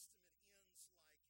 Testament ends like